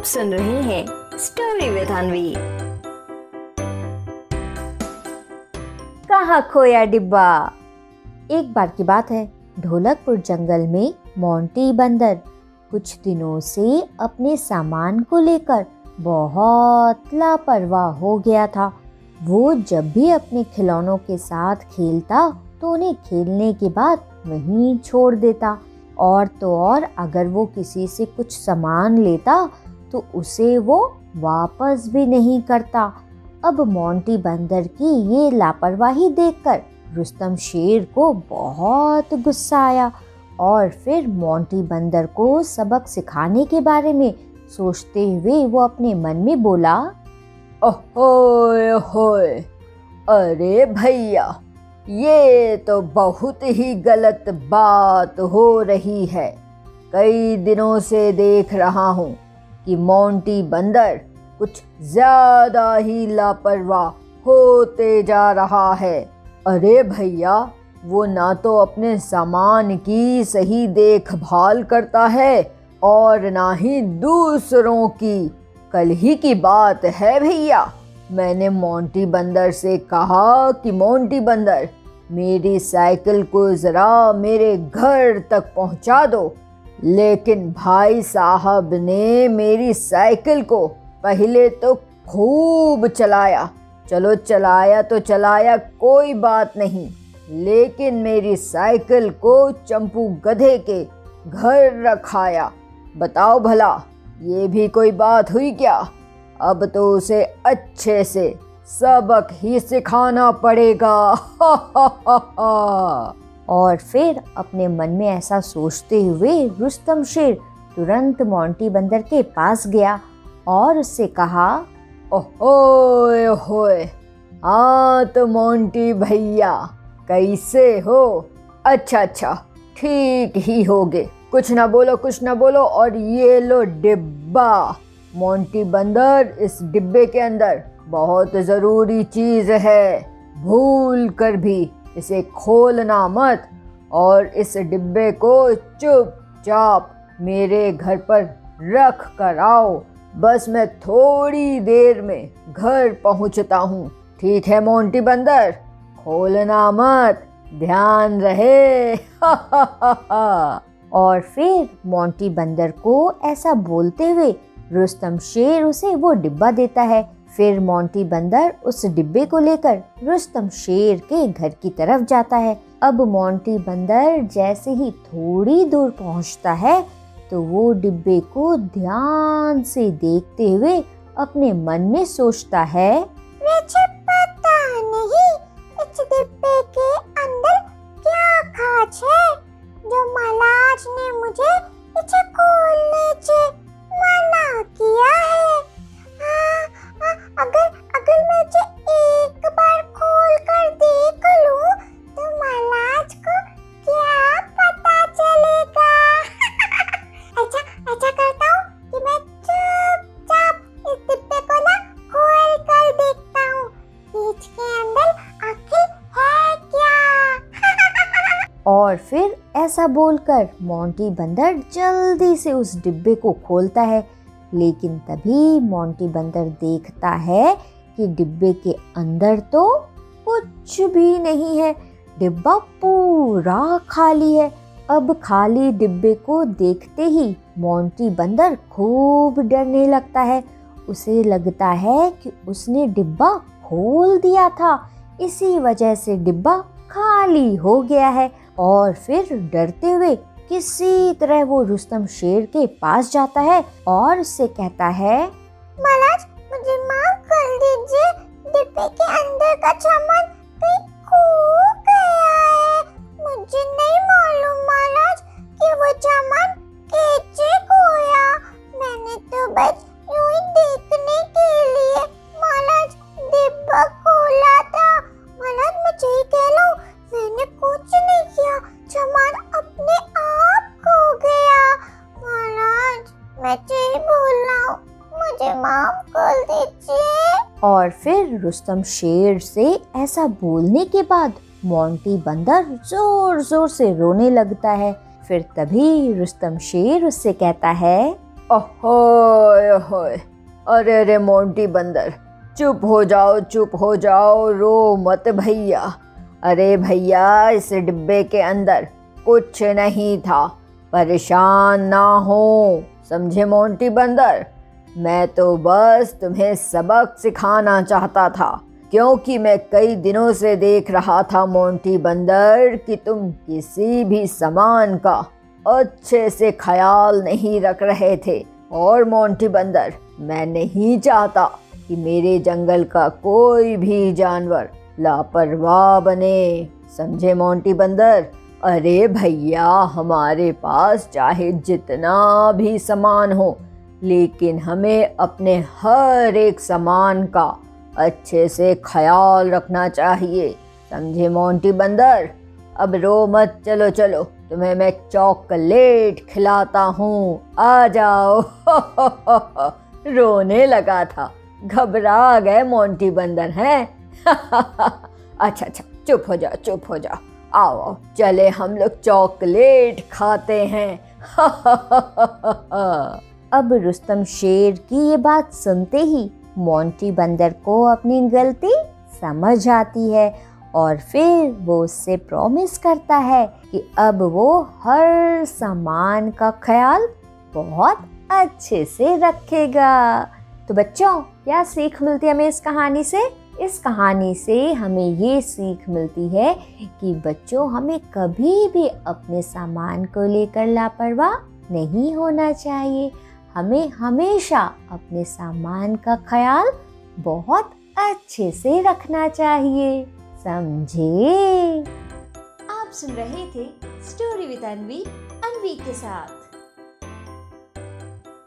आप सुन रहे हैं स्टोरी विद अनवी कहा खोया डिब्बा? एक बार की बात है, ढोलकपुर जंगल में मोंटी बंदर। कुछ दिनों से अपने सामान को लेकर बहुत लापरवाह हो गया था। वो जब भी अपने खिलौनों के साथ खेलता तो उन्हें खेलने के बाद वहीं छोड़ देता। और तो और, अगर वो किसी से कुछ सामान लेता तो उसे वो वापस भी नहीं करता। अब मोंटी बंदर की ये लापरवाही देखकर रुस्तम शेर को बहुत गुस्सा आया और फिर मोंटी बंदर को सबक सिखाने के बारे में सोचते हुए वो अपने मन में बोला, ओहोए, होए, अरे भैया, ये तो बहुत ही गलत बात हो रही है। कई दिनों से देख रहा हूँ कि मोंटी बंदर कुछ ज़्यादा ही लापरवाह होते जा रहा है। अरे भैया, वो ना तो अपने सामान की सही देखभाल करता है और ना ही दूसरों की। कल ही की बात है भैया, मैंने मोंटी बंदर से कहा कि मोंटी बंदर, मेरी साइकिल को ज़रा मेरे घर तक पहुँचा दो। लेकिन भाई साहब ने मेरी साइकिल को पहले तो खूब चलाया। चलो चलाया तो चलाया, कोई बात नहीं। लेकिन मेरी साइकिल को चंपू गधे के घर रखाया। बताओ भला, ये भी कोई बात हुई क्या? अब तो उसे अच्छे से सबक ही सिखाना पड़ेगा। और फिर अपने मन में ऐसा सोचते हुए रुस्तम शेर तुरंत मोंटी बंदर के पास गया और उससे कहा, ओहोए होए हाँ तो मोंटी भैया, कैसे हो? अच्छा अच्छा ठीक ही होगे कुछ ना बोलो, कुछ ना बोलो, और ये लो डिब्बा। मोंटी बंदर, इस डिब्बे के अंदर बहुत ज़रूरी चीज़ है, भूल कर भी। इसे खोलना मत और इस डिब्बे को चुपचाप मेरे घर पर रख कर आओ। बस मैं थोड़ी देर में घर पहुँचता हूँ। ठीक है, मोंटी बंदर? खोलना मत। ध्यान रहे। हा हा हा हा। और फिर मोंटी बंदर को ऐसा बोलते हुए रुस्तम शेर उसे वो डिब्बा देता है। फिर मोंटी बंदर उस डिब्बे को लेकर रुस्तम शेर के घर की तरफ़ जाता है। अब मोंटी बंदर जैसे ही थोड़ी दूर पहुँचता है तो वो डिब्बे को ध्यान से देखते हुए अपने मन में सोचता है और फिर ऐसा बोलकर मोंटी बंदर जल्दी से उस डिब्बे को खोलता है। लेकिन तभी मोंटी बंदर देखता है कि डिब्बे के अंदर तो कुछ भी नहीं है। डिब्बा पूरा खाली है। अब खाली डिब्बे को देखते ही मोंटी बंदर खूब डरने लगता है। उसे लगता है कि उसने डिब्बा खोल दिया था। इसी वजह से डिब्बा खाली हो गया है। और फिर डरते हुए किसी तरह वो रुस्तम शेर के पास जाता है और उससे कहता है महाराज मुझे माफ़ कर दीजिए। डिब्बे के अंदर का सामान और फिर रुस्तम शेर से ऐसा बोलने के बाद मोंटी बंदर ज़ोर ज़ोर से रोने लगता है। फिर तभी रुस्तम शेर उससे कहता है ओहोए ओहोए अरे अरे मोंटी बंदर, चुप हो जाओ, चुप हो जाओ, रो मत भैया। अरे भैया, इस डिब्बे के अंदर कुछ नहीं था, परेशान ना हो, समझे मोंटी बंदर? मैं तो बस तुम्हें सबक सिखाना चाहता था, क्योंकि मैं कई दिनों से देख रहा था मोंटी बंदर कि तुम किसी भी सामान का अच्छे से ख्याल नहीं रख रहे थे। और मोंटी बंदर, मैं नहीं चाहता कि मेरे जंगल का कोई भी जानवर लापरवाह बने। समझे मोंटी बंदर? अरे भैया, हमारे पास चाहे जितना भी सामान हो लेकिन हमें अपने हर एक सामान का अच्छे से ख्याल रखना चाहिए। समझे मोंटी बंदर? अब रो मत, चलो चलो। तुम्हें मैं चॉकलेट खिलाता हूँ। आ जाओ। रोने लगा था। घबरा गए मोंटी बंदर, हैं? अच्छा अच्छा चुप हो जाओ, चुप हो जाओ। आओ आओ, चले हम लोग चॉकलेट खाते हैं। अब रुस्तम शेर की ये बात सुनते ही मोंटी बंदर को अपनी गलती समझ आती है और फिर वो उससे प्रॉमिस करता है कि अब वो हर सामान का ख्याल बहुत अच्छे से रखेगा। तो बच्चों, क्या सीख मिलती है हमें इस कहानी से? इस कहानी से हमें ये सीख मिलती है कि बच्चों, हमें कभी भी अपने सामान को लेकर लापरवाह नहीं होना चाहिए। हमें हमेशा अपने सामान का ख्याल बहुत अच्छे से रखना चाहिए। समझे? आप सुन रहे थे स्टोरी विद अनवी अनवी के साथ।